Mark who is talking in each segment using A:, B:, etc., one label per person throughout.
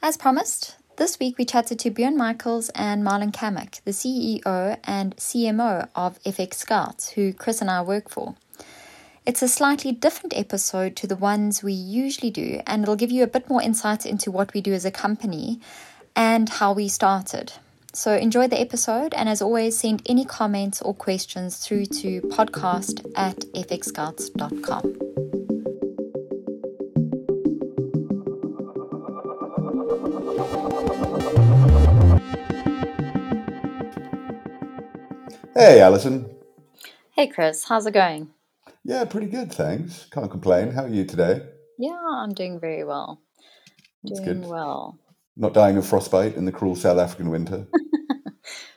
A: As promised, this week we chatted to Björn Michels and Malin Cammack, the CEO and CMO of FxScouts, who Chris and I work for. It's a slightly different episode to the ones we usually do, and it'll give you a bit more insight into what we do as a company and how we started. So enjoy the episode, and as always, send any comments or questions through to podcast at fxscouts.com.
B: Hey, Alison.
A: Hey, Chris. How's it going?
B: Yeah, pretty good, thanks. Can't complain. How are you today?
A: Yeah, I'm doing very well.
B: That's
A: Doing
B: good.
A: well.
B: Not dying of frostbite in the cruel South African winter.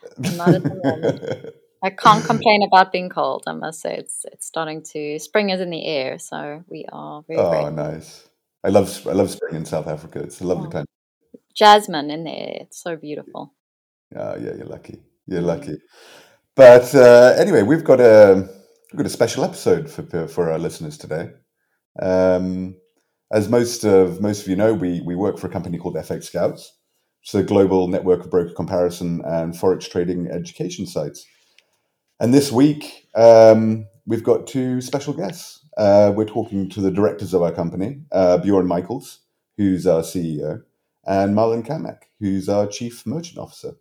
A: Not at the moment. I can't complain about being cold. I must say it's it's starting to spring is in the air, so we are very
B: oh,
A: grateful.
B: nice. I love I love spring in South Africa. It's a lovely
A: Oh,
B: time.
A: jasmine in the air. It's so beautiful.
B: Oh, yeah, you're lucky. You're
A: Mm.
B: lucky. But uh, anyway, we've got a we've got a special episode for for our listeners today. Um, as most of most of you know, we we work for a company called FxScouts. It's a global network of broker comparison and forex trading education sites. And this week, um, we've got two special guests. Uh, we're talking to the directors of our company, uh, Björn Michels, who's our CEO, and Malin Cammack, who's our chief merchant officer.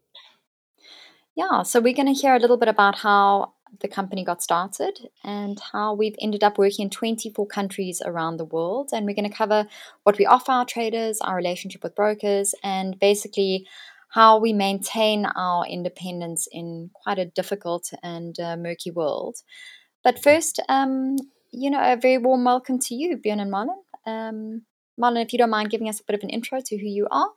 A: Yeah, so we're going to hear a little bit about how the company got started and how we've ended up working in 24 countries around the world. And we're going to cover what we offer our traders, our relationship with brokers, and basically how we maintain our independence in quite a difficult and uh, murky world. But first, um, you know, a very warm welcome to you, Björn and Malin. Um, Malin, if you don't mind giving us a bit of an intro to who you are.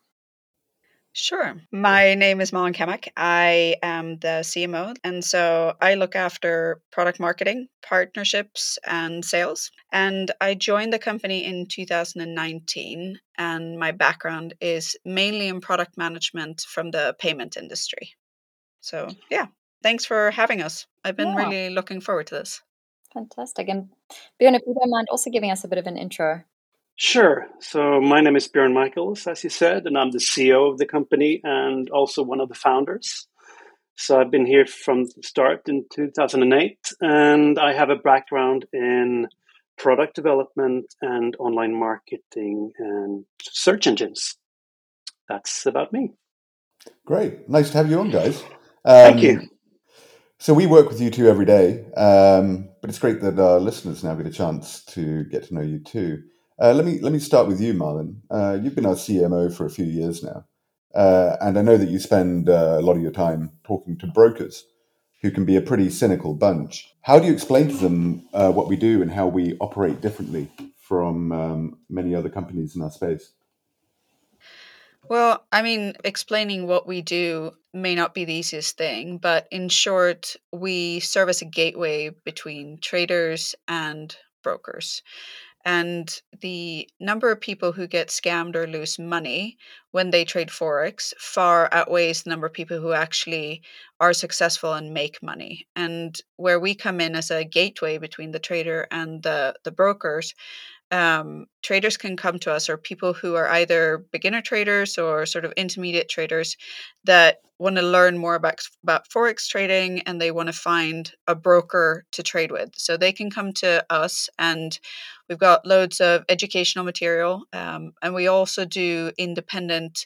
C: Sure. My name is Malin Cammack. I am the CMO, and so I look after product marketing, partnerships, and sales. And I joined the company in 2019, and my background is mainly in product management from the payment industry. So, yeah, thanks for having us. I've been
A: Yeah.
C: really looking forward to this.
A: Fantastic. And Björn, if you don't mind also giving us a bit of an intro.
D: Sure. So my name is Björn Michels, as you said, and I'm the CEO of the company and also one of the founders. So I've been here from the start in 2008, and I have a background in product development and online marketing and search engines. That's about me.
B: Great, nice to have you on, guys.
D: Thank you.
B: Um, so we work with you two every day, um, but it's great that our listeners now get a chance to get to know you too. Uh, let me let me start with you, Malin. Uh, you've been our CMO for a few years now, uh, and I know that you spend uh, a lot of your time talking to brokers, who can be a pretty cynical bunch. How do you explain to them uh, what we do and how we operate differently from um, many other companies in our space?
C: Well, I mean, explaining what we do may not be the easiest thing, but in short, we serve as a gateway between traders and brokers. And the number of people who get scammed or lose money when they trade Forex far outweighs the number of people who actually are successful and make money. And where we come in as a gateway between the trader and the, the brokers, um, traders can come to us or people who are either beginner traders or sort of intermediate traders that want to learn more about, about forex trading and they want to find a broker to trade with. So they can come to us and we've got loads of educational material um, and we also do independent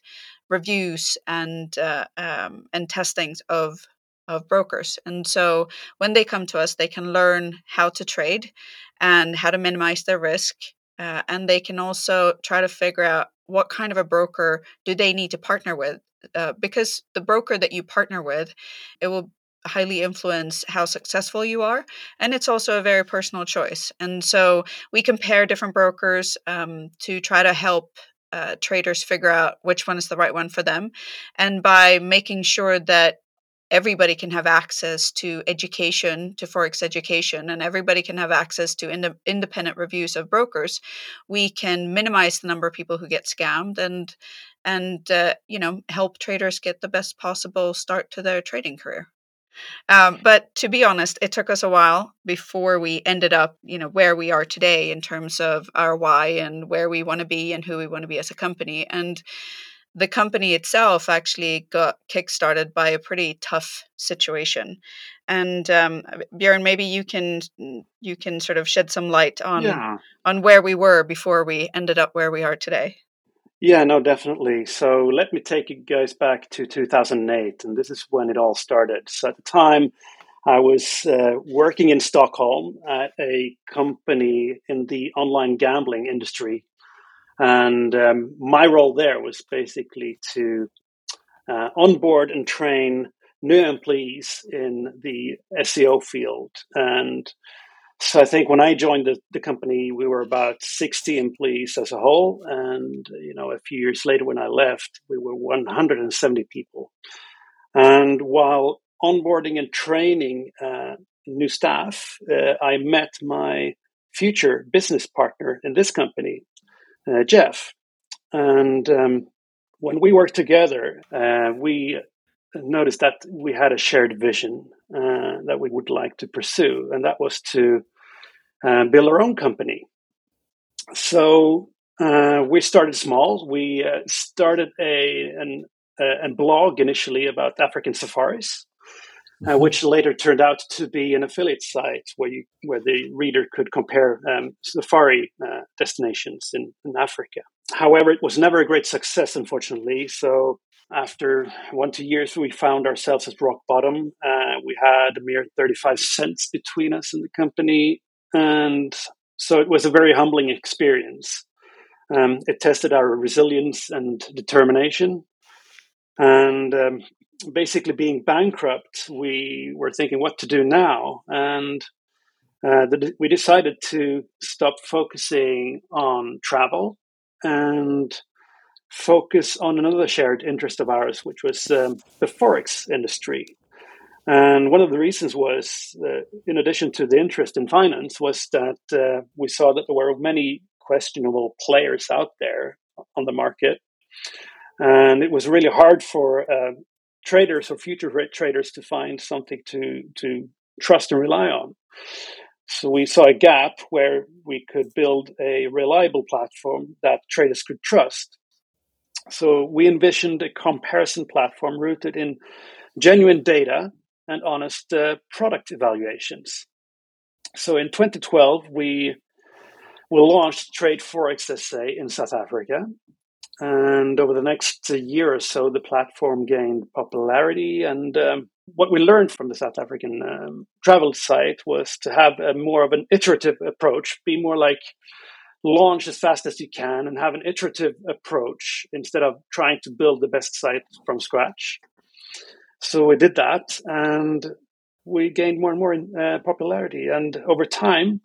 C: reviews and uh, um, and testings of of brokers. And so when they come to us they can learn how to trade and how to minimize their risk uh, and they can also try to figure out what kind of a broker do they need to partner with uh, because the broker that you partner with it will highly influence how successful you are and it's also a very personal choice and so we compare different brokers um, to try to help uh, traders figure out which one is the right one for them and by making sure that everybody can have access to education, to Forex education, and everybody can have access to ind- independent reviews of brokers, we can minimize the number of people who get scammed and and uh, you know help traders get the best possible start to their trading career. Um, but to be honest, it took us a while before we ended up, you know, where we are today in terms of our why and where we want to be and who we want to be as a company. And the company itself actually got kickstarted by a pretty tough situation. And um, Björn, maybe you can you can sort of shed some light on
D: Yeah.
C: on where we were before we ended up where we are today.
D: Yeah, no, definitely. So let me take you guys back to 2008, and this is when it all started. So at the time, I was uh, working in Stockholm at a company in the online gambling industry. And um, my role there was basically to uh, onboard and train new employees in the SEO field. And so I think when I joined the, the company, we were about 60 employees as a whole. And, you know, a few years later when I left, we were 170 people. And while onboarding and training uh, new staff, uh, I met my future business partner in this company, uh, Jeff. And um, when we worked together, uh, we noticed that we had a shared vision uh, that we would like to pursue, and that was to uh, build our own company. So uh, we started small. We uh, started a an, a blog initially about African safaris, uh, mm-hmm. which later turned out to be an affiliate site where you where the reader could compare um, safari uh, destinations in, in Africa. However, it was never a great success, unfortunately. So after one two years, we found ourselves at rock bottom. Uh, we had a mere thirty five cents between us and the company, and so it was a very humbling experience. Um, it tested our resilience and determination. And um, basically, being bankrupt, we were thinking what to do now. And uh, the, we decided to stop focusing on travel and focus on another shared interest of ours, which was um, the forex industry. And one of the reasons was, uh, in addition to the interest in finance, was that uh, we saw that there were many questionable players out there on the market. And it was really hard for uh, traders or future traders to find something to, to trust and rely on. So we saw a gap where we could build a reliable platform that traders could trust. So we envisioned a comparison platform rooted in genuine data and honest uh, product evaluations. So in 2012, we we launched Trade Forex SA in South Africa. And over the next year or so, the platform gained popularity. And um, what we learned from the South African um, travel site was to have a more of an iterative approach, be more like launch as fast as you can and have an iterative approach instead of trying to build the best site from scratch. So we did that, and we gained more and more uh, popularity. And over time,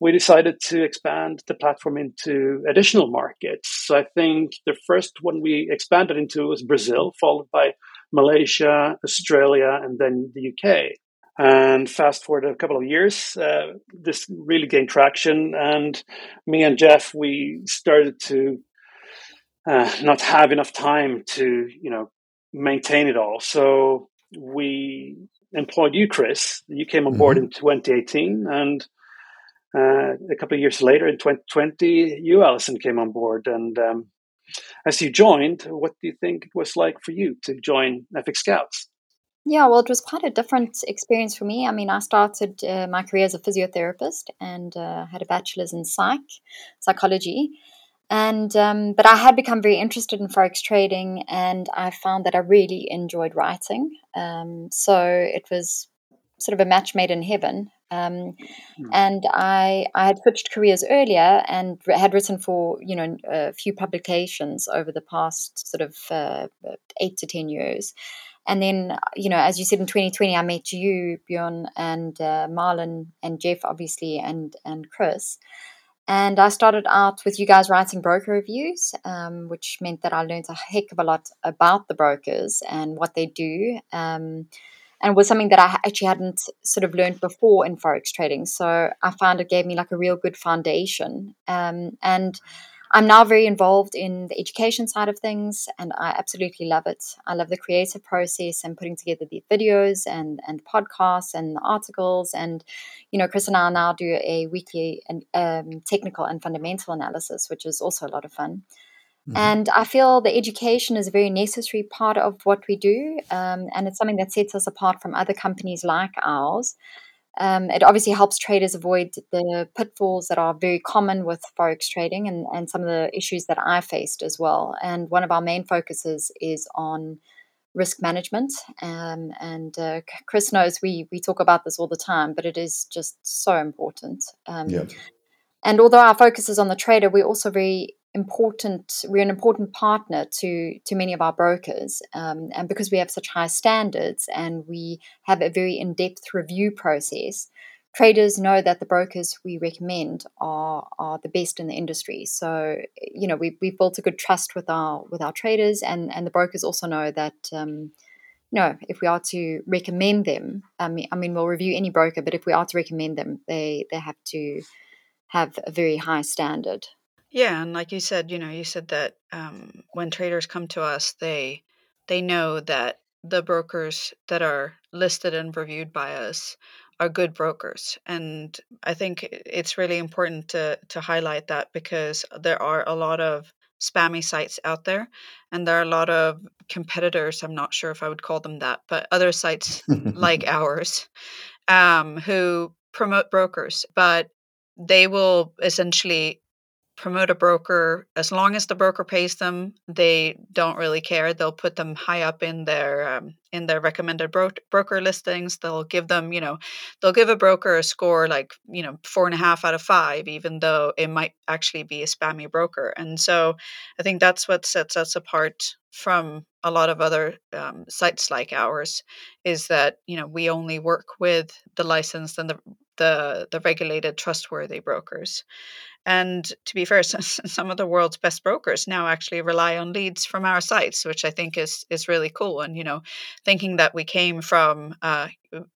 D: we decided to expand the platform into additional markets. So I think the first one we expanded into was Brazil, followed by Malaysia, Australia, and then the UK. And fast forward a couple of years, uh, this really gained traction. And me and Jeff, we started to uh, not have enough time to, you know, maintain it all. So we employed you, Chris. You came on board mm-hmm. in 2018, and uh, a couple of years later, in 2020, you, Alison, came on board. And um, as you joined, what do you think it was like for you to join FxScouts?
A: Yeah, well, it was quite a different experience for me. I mean, I started uh, my career as a physiotherapist and uh, had a bachelor's in psych, psychology and um, but I had become very interested in forex trading, and I found that I really enjoyed writing. Um, so it was sort of a match made in heaven. Um, mm. And I I had switched careers earlier and had written for you know a few publications over the past sort of uh, eight to ten years. And then, you know, as you said in 2020, I met you, Bjorn, and uh, Malin, and Jeff, obviously, and and Chris. And I started out with you guys writing broker reviews, um, which meant that I learned a heck of a lot about the brokers and what they do. Um, and was something that I actually hadn't sort of learned before in forex trading. So I found it gave me like a real good foundation. Um, and I'm now very involved in the education side of things, and I absolutely love it. I love the creative process and putting together the videos and and podcasts and articles. And you know, Chris and I now do a weekly and um, technical and fundamental analysis, which is also a lot of fun. Mm-hmm. And I feel the education is a very necessary part of what we do, um, and it's something that sets us apart from other companies like ours. Um, it obviously helps traders avoid the pitfalls that are very common with forex trading and, and some of the issues that I faced as well. And one of our main focuses is on risk management. Um, and uh, Chris knows we we talk about this all the time, but it is just so important. Um, yeah. And although our focus is on the trader, we're also very important we're an important partner to to many of our brokers um, and because we have such high standards and we have a very in-depth review process traders know that the brokers we recommend are are the best in the industry. So you know we, we've built a good trust with our with our traders and and the brokers also know that um, you know if we are to recommend them I mean, I mean we'll review any broker but if we are to recommend them they they have to have a very high standard
C: yeah, and like you said, you know, you said that um, when traders come to us, they they know that the brokers that are listed and reviewed by us are good brokers, and I think it's really important to to highlight that because there are a lot of spammy sites out there, and there are a lot of competitors. I'm not sure if I would call them that, but other sites like ours um, who promote brokers, but they will essentially promote a broker. As long as the broker pays them they don't really care. They'll put them high up in their um, in their recommended bro- broker listings. They'll give them you know they'll give a broker a score like you know four and a half out of five even though it might actually be a spammy broker. And so i think that's what sets us apart from a lot of other um, sites like ours is that you know we only work with the licensed and the the, the regulated trustworthy brokers and to be fair, some of the world's best brokers now actually rely on leads from our sites, which I think is is really cool. And you know, thinking that we came from uh,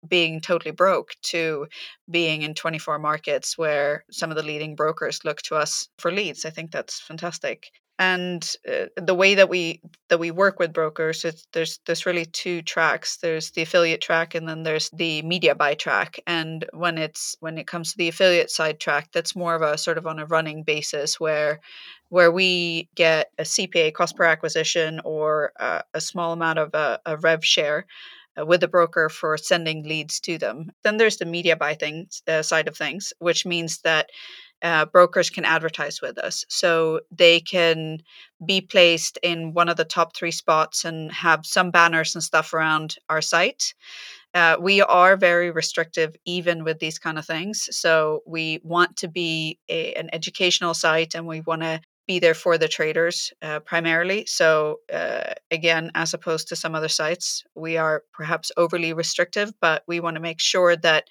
C: being totally broke to being in 24 markets where some of the leading brokers look to us for leads, I think that's fantastic and uh, the way that we that we work with brokers there's there's really two tracks there's the affiliate track and then there's the media buy track and when it's when it comes to the affiliate side track that's more of a sort of on a running basis where where we get a cpa cost per acquisition or uh, a small amount of a, a rev share uh, with the broker for sending leads to them. Then there's the media buy things uh, side of things, which means that uh, brokers can advertise with us. So they can be placed in one of the top three spots and have some banners and stuff around our site. Uh, we are very restrictive even with these kind of things. So we want to be a, an educational site and we want to be there for the traders uh, primarily. So, uh, again, as opposed to some other sites, we are perhaps overly restrictive, but we want to make sure that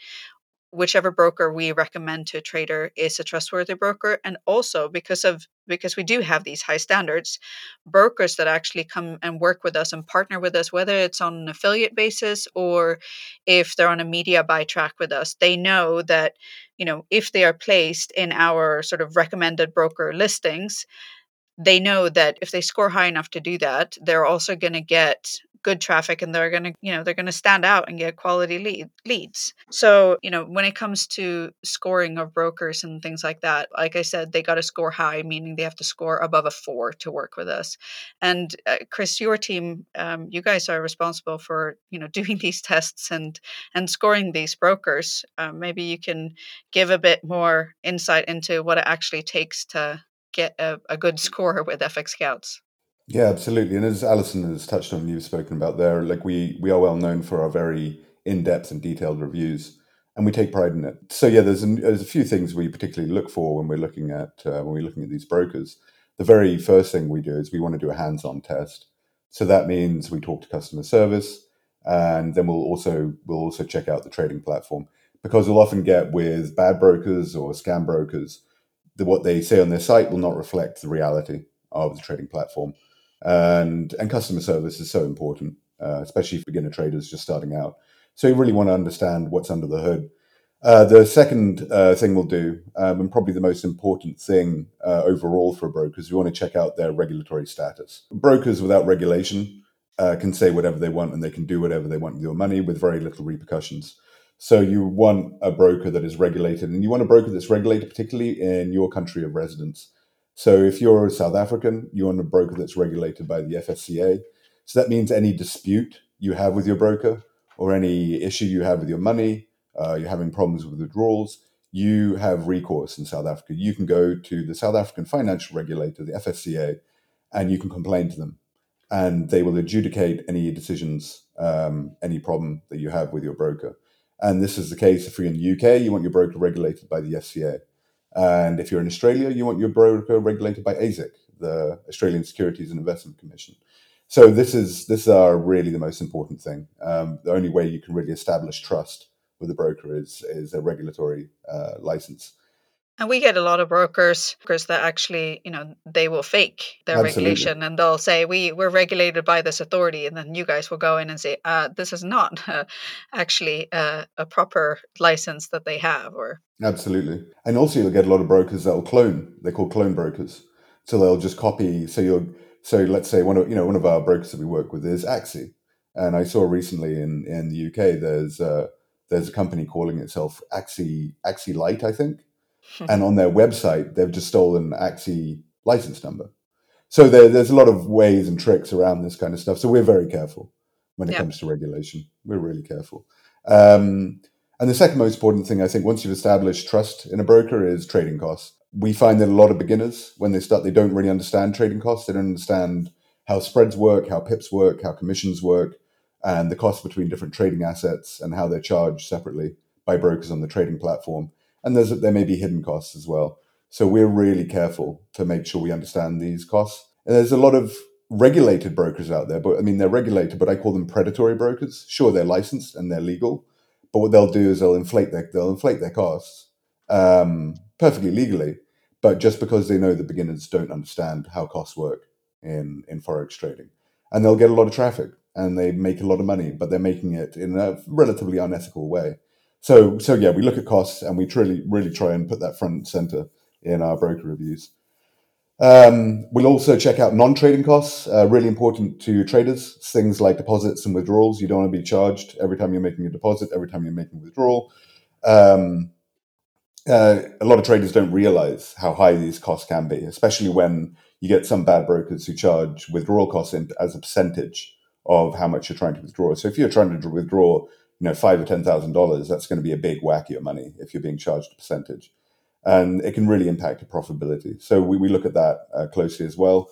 C: whichever broker we recommend to a trader is a trustworthy broker and also because of because we do have these high standards brokers that actually come and work with us and partner with us whether it's on an affiliate basis or if they're on a media buy track with us they know that you know if they are placed in our sort of recommended broker listings they know that if they score high enough to do that, they're also going to get good traffic and they're going to, you know, they're going to stand out and get quality lead, leads. So, you know, when it comes to scoring of brokers and things like that, like I said, they got to score high, meaning they have to score above a four to work with us. And uh, Chris, your team, um, you guys are responsible for, you know, doing these tests and and scoring these brokers. Uh, maybe you can give a bit more insight into what it actually takes to get a, a good score with FxScouts.
B: Yeah, absolutely. And as Alison has touched on, you've spoken about there, like we we are well known for our very in-depth and detailed reviews, and we take pride in it. So yeah, there's a, there's a few things we particularly look for when we're looking at uh, when we're looking at these brokers. The very first thing we do is we want to do a hands-on test. So that means we talk to customer service, and then we'll also we'll also check out the trading platform because we'll often get with bad brokers or scam brokers that what they say on their site will not reflect the reality of the trading platform. And, and customer service is so important, uh, especially for beginner traders just starting out. So you really want to understand what's under the hood. Uh, the second uh, thing we'll do, um, and probably the most important thing uh, overall for brokers, is we want to check out their regulatory status. Brokers without regulation uh, can say whatever they want and they can do whatever they want with your money with very little repercussions. So you want a broker that is regulated, and you want a broker that's regulated, particularly in your country of residence. So if you're a South African, you want a broker that's regulated by the FSCA. So that means any dispute you have with your broker or any issue you have with your money, uh, you're having problems with withdrawals, you have recourse in South Africa. You can go to the South African financial regulator, the FSCA, and you can complain to them. And they will adjudicate any decisions, um, any problem that you have with your broker. And this is the case if you're in the UK, you want your broker regulated by the FCA. And if you're in Australia, you want your broker regulated by ASIC, the Australian Securities and Investment Commission. So this is this is our really the most important thing. Um, the only way you can really establish trust with a broker is is a regulatory uh, license.
C: And we get a lot of brokers, brokers that actually, you know, they will fake their
B: Absolutely.
C: regulation and they'll say, we, we're regulated by this authority. And then you guys will go in and say, uh, this is not uh, actually uh, a proper license that they have. Or
B: Absolutely. And also you'll get a lot of brokers that will clone. They're called clone brokers. So they'll just copy. So you'll, so let's say one of, you know, one of our brokers that we work with is Axi. And I saw recently in, in the UK, there's, uh, there's a company calling itself Axi, Axi Light, I think and on their website they've just stolen Axi license number. So there, there's a lot of ways and tricks around this kind of stuff. So we're very careful when it
C: Yeah.
B: comes to regulation. We're really careful. Um, and the second most important thing, I think, once you've established trust in a broker, is trading costs. We find that a lot of beginners, when they start, they don't really understand trading costs. They don't understand how spreads work, how pips work, how commissions work, and the cost between different trading assets and how they're charged separately by brokers on the trading platform and there's there may be hidden costs as well. So we're really careful to make sure we understand these costs. And there's a lot of regulated brokers out there, but I mean they're regulated, but I call them predatory brokers. Sure, they're licensed and they're legal, but what they'll do is they'll inflate their they'll inflate their costs um, perfectly legally, but just because they know the beginners don't understand how costs work in in forex trading, and they'll get a lot of traffic and they make a lot of money, but they're making it in a relatively unethical way. So, so yeah, we look at costs and we truly, really try and put that front and center in our broker reviews. Um, we'll also check out non-trading costs, uh, really important to traders. Things like deposits and withdrawals. You don't want to be charged every time you're making a deposit, every time you're making a withdrawal. Um, uh, a lot of traders don't realize how high these costs can be, especially when you get some bad brokers who charge withdrawal costs in, as a percentage of how much you're trying to withdraw. So if you're trying to withdraw you know five or ten thousand dollars, that's going to be a big whack of your money if you're being charged a percentage, and it can really impact your profitability. So we, we look at that uh, closely as well.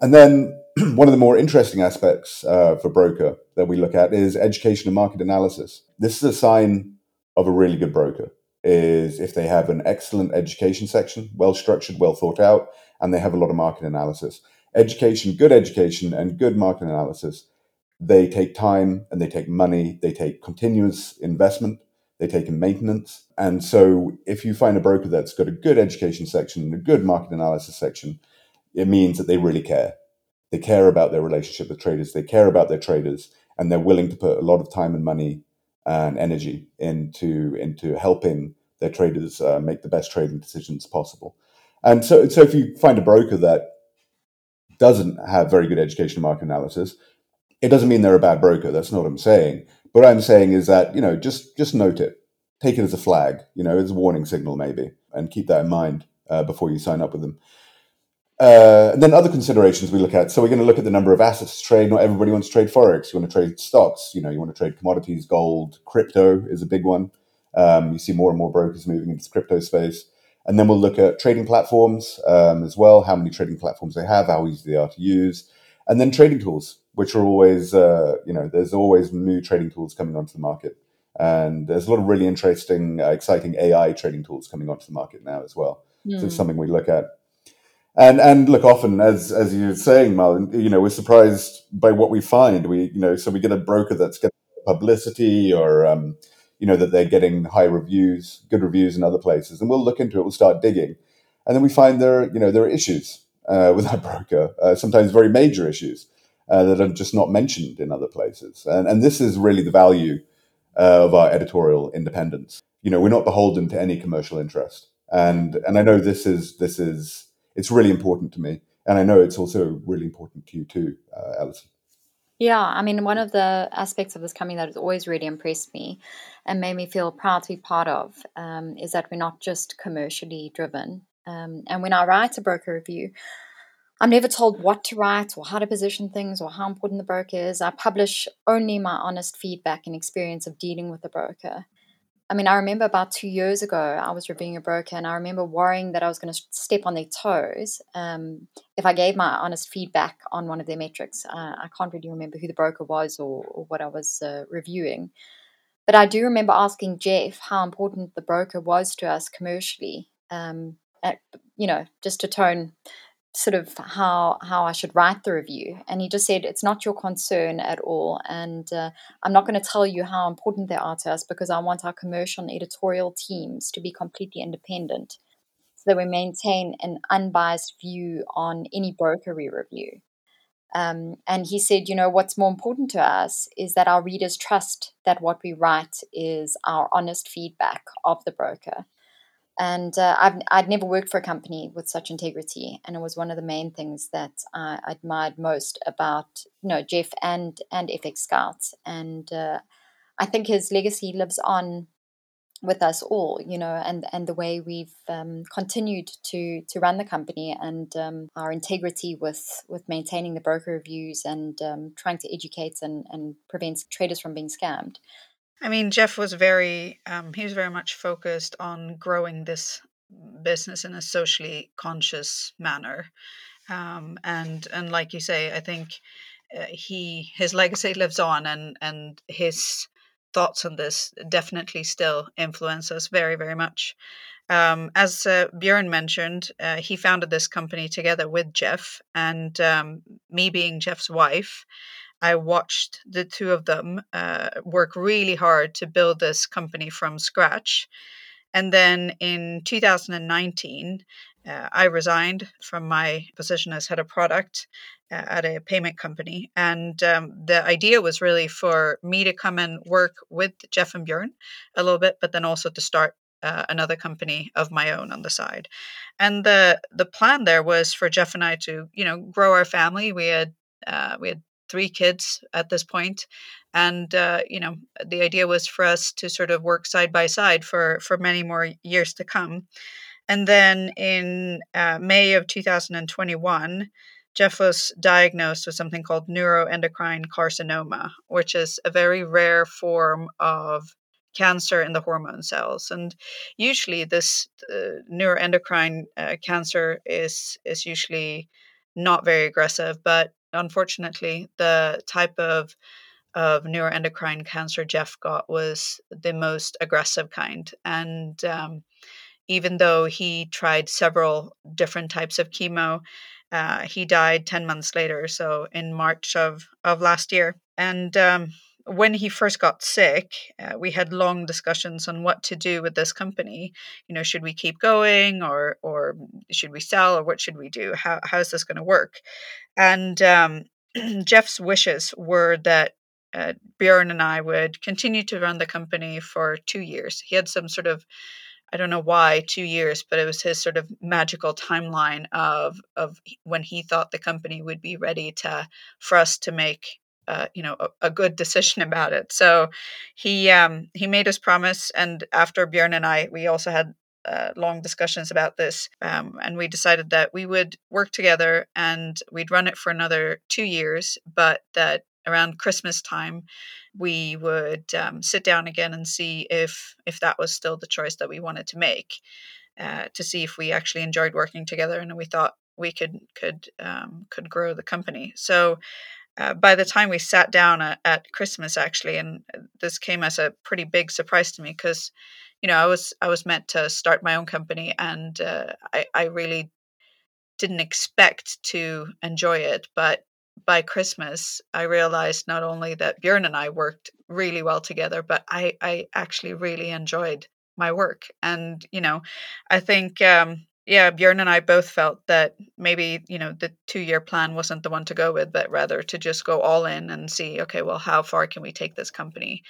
B: And then one of the more interesting aspects uh, for broker that we look at is education and market analysis. This is a sign of a really good broker is if they have an excellent education section, well structured, well thought out, and they have a lot of market analysis. Education, good education, and good market analysis they take time and they take money, they take continuous investment, they take in maintenance. And so if you find a broker that's got a good education section and a good market analysis section, it means that they really care. They care about their relationship with traders, they care about their traders, and they're willing to put a lot of time and money and energy into into helping their traders uh, make the best trading decisions possible. And so, so if you find a broker that doesn't have very good education market analysis, it doesn't mean they're a bad broker. That's not what I'm saying. But what I'm saying is that you know just just note it, take it as a flag, you know, as a warning signal maybe, and keep that in mind uh, before you sign up with them. Uh, and then other considerations we look at. So we're going to look at the number of assets to trade. Not everybody wants to trade forex. You want to trade stocks. You know, you want to trade commodities, gold, crypto is a big one. Um, you see more and more brokers moving into the crypto space. And then we'll look at trading platforms um, as well. How many trading platforms they have, how easy they are to use, and then trading tools which are always, uh, you know, there's always new trading tools coming onto the market. And there's a lot of really interesting, uh, exciting AI trading tools coming onto the market now as well. So it's
A: Hmm.
B: something we look at. And and look, often as as you're saying, Malin, you know, we're surprised by what we find. We, you know, so we get a broker that's getting publicity or, um, you know, that they're getting high reviews, good reviews in other places, and we'll look into it. We'll start digging, and then we find there, you know, there are issues uh, with that broker. Uh, sometimes very major issues uh, that are just not mentioned in other places. And, and this is really the value uh, of our editorial independence. You know, we're not beholden to any commercial interest. And and I know this is this is it's really important to me, and I know it's also really important to you too, uh, Alison.
A: Yeah, I mean, one of the aspects of this company that has always really impressed me and made me feel proud to be part of um, is that we're not just commercially driven. Um, and when I write a broker review, I'm never told what to write or how to position things or how important the broker is. I publish only my honest feedback and experience of dealing with the broker. I mean, I remember about two years ago, I was reviewing a broker, and I remember worrying that I was going to step on their toes um, if I gave my honest feedback on one of their metrics. Uh, I can't really remember who the broker was or, or what I was uh, reviewing. But I do remember asking Jeff how important the broker was to us commercially, um, at, you know, just to tone sort of how how I should write the review, and he just said it's not your concern at all, and uh, I'm not going to tell you how important they are to us because I want our commercial and editorial teams to be completely independent, so that we maintain an unbiased view on any broker we review. Um, and he said, you know, what's more important to us is that our readers trust that what we write is our honest feedback of the broker and uh, I've, I'd never worked for a company with such integrity, and it was one of the main things that I admired most about you know Jeff and and FxScouts, and uh, I think his legacy lives on with us all, you know, and and the way we've um, continued to to run the company and um, our integrity with with maintaining the broker reviews and um, trying to educate and and prevent traders from being scammed.
C: I mean, Jeff was very, um, he was very much focused on growing this business in a socially conscious manner. Um, and, and like you say, I think uh, he, his legacy lives on and, and his thoughts on this definitely still influence us very, very much. Um, as uh, Bjorn mentioned, uh, he founded this company together with Jeff, and um, me being Jeff's wife, I watched the two of them uh, work really hard to build this company from scratch. And then in 2019, uh, I resigned from my position as head of product uh, at a payment company. And um, the idea was really for me to come and work with Jeff and Bjorn a little bit, but then also to start uh, another company of my own on the side. And the the plan there was for Jeff and I to, you know, grow our family. We had uh, we had three kids at this point and uh, you know the idea was for us to sort of work side by side for for many more years to come. And then in uh, may of 2021 jeff was diagnosed with something called neuroendocrine carcinoma which is a very rare form of cancer in the hormone cells. And usually this uh, neuroendocrine uh, cancer is is usually not very aggressive but unfortunately, the type of of neuroendocrine cancer Jeff got was the most aggressive kind, and um, even though he tried several different types of chemo, uh, he died ten months later. So in March of of last year, and um, when he first got sick, uh, we had long discussions on what to do with this company. You know, should we keep going, or or should we sell, or what should we do? How how is this going to work? And um, Jeff's wishes were that uh, Bjorn and I would continue to run the company for two years. He had some sort of I don't know why two years, but it was his sort of magical timeline of of when he thought the company would be ready to for us to make you know a, a, good decision about it. So he um, he made his promise, and after Bjorn and I, we also had uh, long discussions about this, um, and we decided that we would work together and we'd run it for another two years, but that around Christmas time we would um, sit down again and see if if that was still the choice that we wanted to make, uh, to see if we actually enjoyed working together and we thought we could could um, could grow the company. So uh, by the time we sat down at, at, Christmas, actually, and uh, this came as a pretty big surprise to me because, you know, I was I was meant to start my own company, and uh, I I really didn't expect to enjoy it, but by Christmas, I realized not only that Bjorn and I worked really well together, but I I actually really enjoyed my work, and you know, I think um, yeah, Bjorn and I both felt that maybe, you know, the two year plan wasn't the one to go with, but rather to just go all in and see, okay, well, how far can we take this company?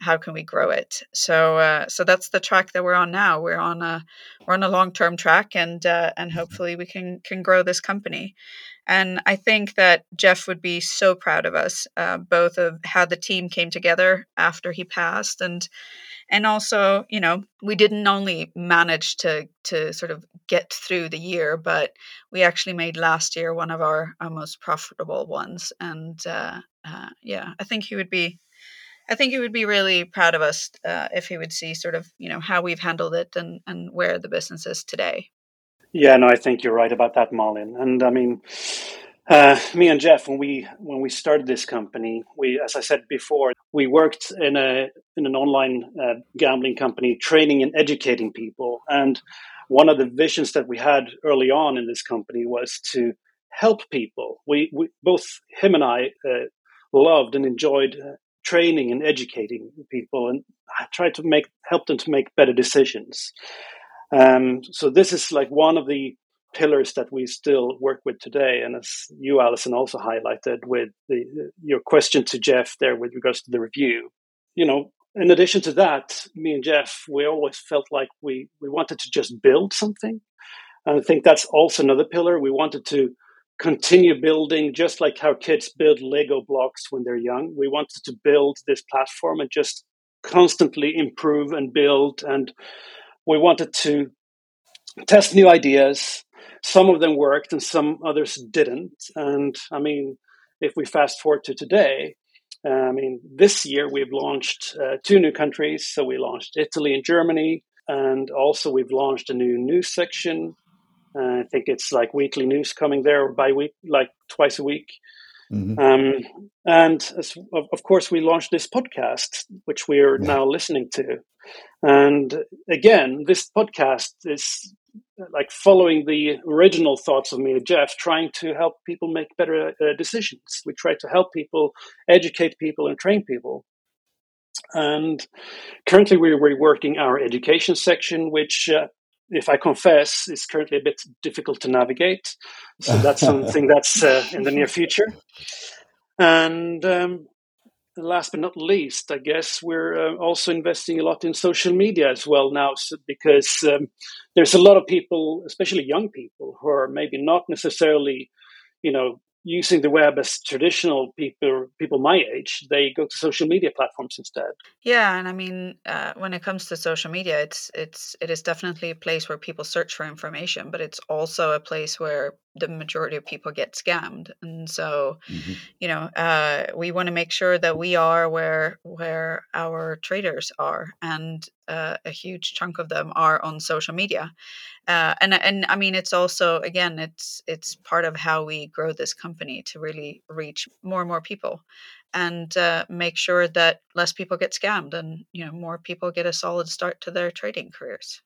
C: How can we grow it? So, uh, so that's the track that we're on now. We're on a, we're on a long term track and, uh, and hopefully we can, can grow this company. And I think that Jeff would be so proud of us, uh, both of how the team came together after he passed, and and also, you know, we didn't only manage to to sort of get through the year, but we actually made last year one of our, our most profitable ones. And uh, uh, yeah, I think he would be I think he would be really proud of us uh, if he would see sort of you know how we've handled it and and where the business is today.
D: Yeah, no, I think you're right about that, Malin. And I mean, uh, me and Jeff, when we when we started this company, we, as I said before, we worked in a in an online uh, gambling company, training and educating people. And one of the visions that we had early on in this company was to help people. We, we both him and I uh, loved and enjoyed uh, training and educating people, and tried to make help them to make better decisions. Um, so this is like one of the pillars that we still work with today. And as you, Alison, also highlighted with the, your question to Jeff there with regards to the review, you know, in addition to that, me and Jeff, we always felt like we, we wanted to just build something. And I think that's also another pillar. We wanted to continue building just like how kids build Lego blocks when they're young. We wanted to build this platform and just constantly improve and build. And we wanted to test new ideas. Some of them worked and some others didn't. And I mean, if we fast forward to today, uh, I mean, this year we've launched uh, two new countries. So we launched Italy and Germany, and also we've launched a new news section. Uh, I think it's like weekly news coming there, by week, like twice a week. Mm-hmm. Um, and as, of, of, course, we launched this podcast, which we are yeah. now listening to. And again, this podcast is like following the original thoughts of me and Jeff, trying to help people make better uh, decisions. We try to help people, educate people, and train people. And currently, we're reworking our education section, which uh, if I confess, it's currently a bit difficult to navigate. So that's something that's uh, in the near future. And um, last but not least, I guess we're uh, also investing a lot in social media as well now, so, because um, there's a lot of people, especially young people, who are maybe not necessarily, you know, using the web as traditional people people my age they go to social media platforms instead.
C: Yeah and i mean uh, when it comes to social media it's it's it is definitely a place where people search for information but it's also a place where the majority of people get scammed. And so mm-hmm. you know uh, we want to make sure that we are where where our traders are and uh, a huge chunk of them are on social media uh, and and i mean it's also again it's it's part of how we grow this company to really reach more and more people and uh, make sure that less people get scammed and you know more people get a solid start to their trading careers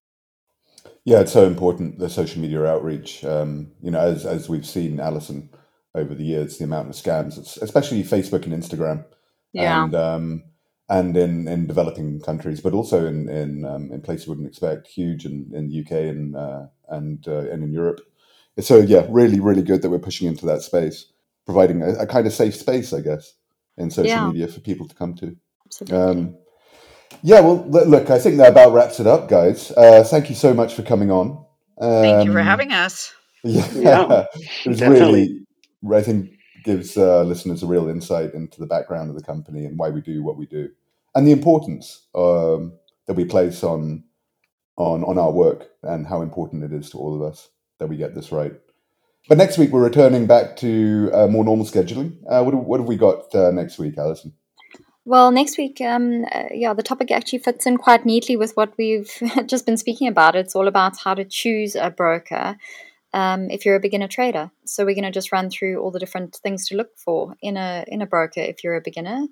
B: yeah, it's so important the social media outreach. Um, you know, as as we've seen, Alison, over the years, the amount of scams, especially Facebook and Instagram,
A: yeah,
B: and um, and in, in developing countries, but also in in, um, in places you wouldn't expect, huge in, in the UK and uh, and uh, and in Europe. So yeah, really, really good that we're pushing into that space, providing a, a kind of safe space, I guess, in social yeah. media for people to come to.
A: Absolutely. Um,
B: yeah, well, look, I think that about wraps it up, guys. Uh, thank you so much for coming on.
C: Um, thank you for um, having us.
B: Yeah, yeah it was definitely. really, I think, gives uh, listeners a real insight into the background of the company and why we do what we do, and the importance um, that we place on on on our work and how important it is to all of us that we get this right. But next week we're returning back to uh, more normal scheduling. Uh, what, what, have we got uh, next week, Alison?
A: Well, next week, um, uh, yeah, the topic actually fits in quite neatly with what we've just been speaking about. It's all about how to choose a broker um, if you're a beginner trader. So we're going to just run through all the different things to look for in a in a broker if you're a beginner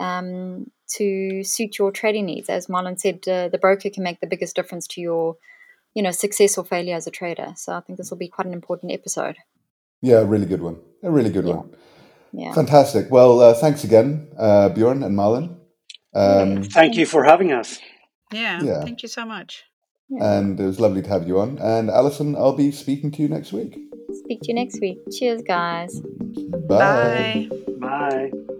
A: um, to suit your trading needs. As Malin said, uh, the broker can make the biggest difference to your you know success or failure as a trader. So I think this will be quite an important episode.
B: Yeah, a really good one. A really good
A: yeah.
B: one.
A: Yeah.
B: Fantastic. Well, uh, thanks again, uh, Bjorn and Malin.
D: Um, Thank you for having us.
C: Yeah, yeah. Thank you so much.
B: Yeah. And it was lovely to have you on. And Alison, I'll be speaking to you next week.
A: Speak to you next week. Cheers, guys.
B: Bye.
C: Bye.
D: Bye.